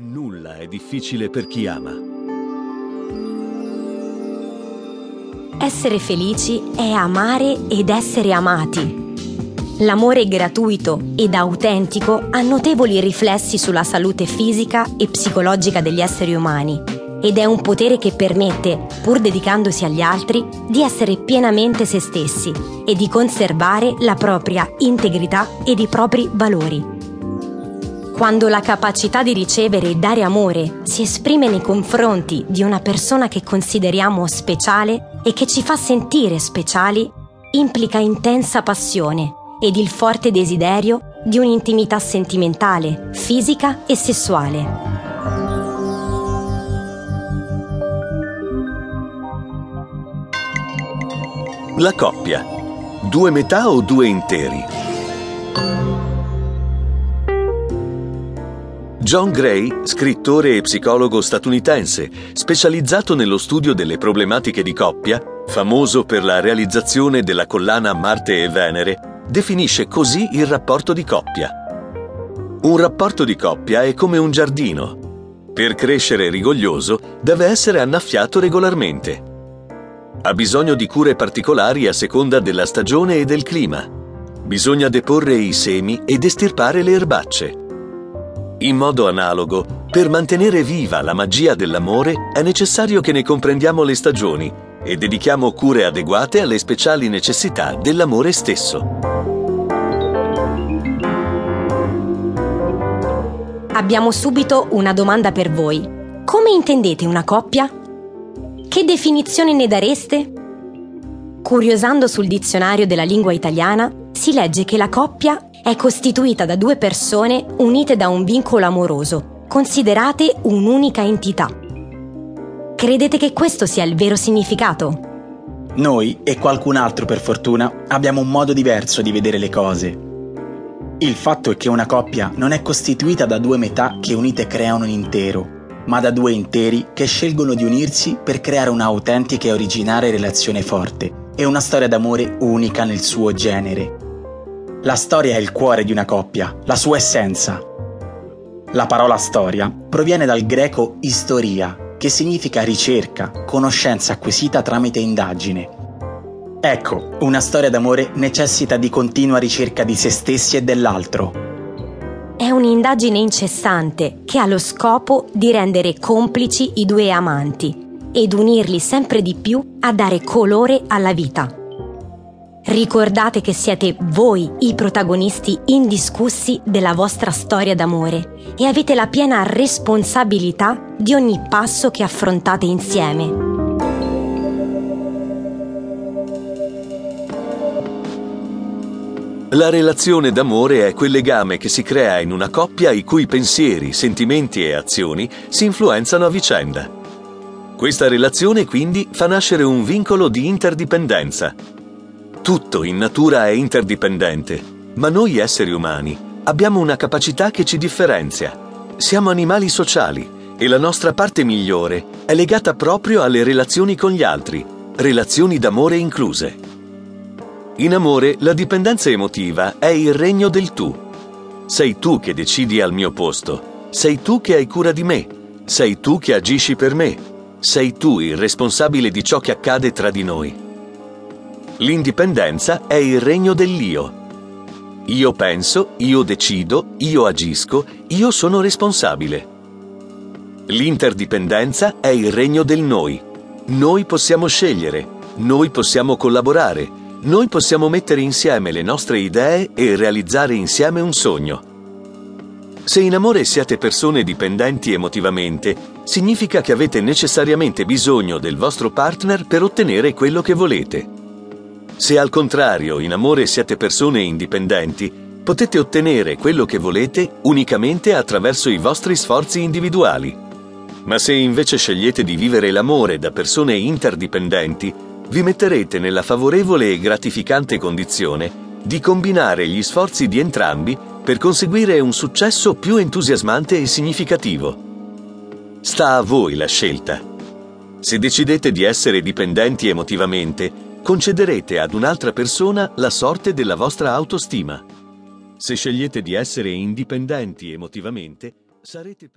Nulla è difficile per chi ama. Essere felici è amare ed essere amati. L'amore gratuito ed autentico ha notevoli riflessi sulla salute fisica e psicologica degli esseri umani ed è un potere che permette, pur dedicandosi agli altri, di essere pienamente se stessi e di conservare la propria integrità ed i propri valori. Quando la capacità di ricevere e dare amore si esprime nei confronti di una persona che consideriamo speciale e che ci fa sentire speciali, implica intensa passione ed il forte desiderio di un'intimità sentimentale, fisica e sessuale. La coppia. Due metà o due interi? John Gray, scrittore e psicologo statunitense, specializzato nello studio delle problematiche di coppia, famoso per la realizzazione della collana Marte e Venere, definisce così il rapporto di coppia. Un rapporto di coppia è come un giardino. Per crescere rigoglioso deve essere annaffiato regolarmente. Ha bisogno di cure particolari a seconda della stagione e del clima. Bisogna deporre i semi ed estirpare le erbacce. In modo analogo, per mantenere viva la magia dell'amore è necessario che ne comprendiamo le stagioni e dedichiamo cure adeguate alle speciali necessità dell'amore stesso. Abbiamo subito una domanda per voi. Come intendete una coppia? Che definizione ne dareste? Curiosando sul dizionario della lingua italiana, si legge che la coppia è costituita da due persone unite da un vincolo amoroso, considerate un'unica entità. Credete che questo sia il vero significato? Noi e qualcun altro per fortuna abbiamo un modo diverso di vedere le cose. Il fatto è che una coppia non è costituita da due metà che unite creano un intero, ma da due interi che scelgono di unirsi per creare un'autentica e originale relazione forte e una storia d'amore unica nel suo genere. La storia è il cuore di una coppia, la sua essenza. La parola storia proviene dal greco istoria, che significa ricerca, conoscenza acquisita tramite indagine. Ecco, una storia d'amore necessita di continua ricerca di se stessi e dell'altro. È un'indagine incessante che ha lo scopo di rendere complici i due amanti ed unirli sempre di più a dare colore alla vita. Ricordate che siete voi i protagonisti indiscussi della vostra storia d'amore e avete la piena responsabilità di ogni passo che affrontate insieme. La relazione d'amore è quel legame che si crea in una coppia i cui pensieri, sentimenti e azioni si influenzano a vicenda. Questa relazione quindi fa nascere un vincolo di interdipendenza tutto in natura è interdipendente, ma noi esseri umani abbiamo una capacità che ci differenzia. Siamo animali sociali e la nostra parte migliore è legata proprio alle relazioni con gli altri, relazioni d'amore incluse. In amore la dipendenza emotiva è il regno del tu. Sei tu che decidi al mio posto, sei tu che hai cura di me, sei tu che agisci per me, sei tu il responsabile di ciò che accade tra di noi. L'indipendenza è il regno dell'io. Io penso, io decido, io agisco, io sono responsabile. L'interdipendenza è il regno del noi. Noi possiamo scegliere, noi possiamo collaborare, noi possiamo mettere insieme le nostre idee e realizzare insieme un sogno. Se in amore siete persone dipendenti emotivamente, significa che avete necessariamente bisogno del vostro partner per ottenere quello che volete. Se al contrario in amore siete persone indipendenti, potete ottenere quello che volete unicamente attraverso i vostri sforzi individuali. Ma se invece scegliete di vivere l'amore da persone interdipendenti, vi metterete nella favorevole e gratificante condizione di combinare gli sforzi di entrambi per conseguire un successo più entusiasmante e significativo. Sta a voi la scelta. Se decidete di essere dipendenti emotivamente, concederete ad un'altra persona la sorte della vostra autostima. Se scegliete di essere indipendenti emotivamente, sarete più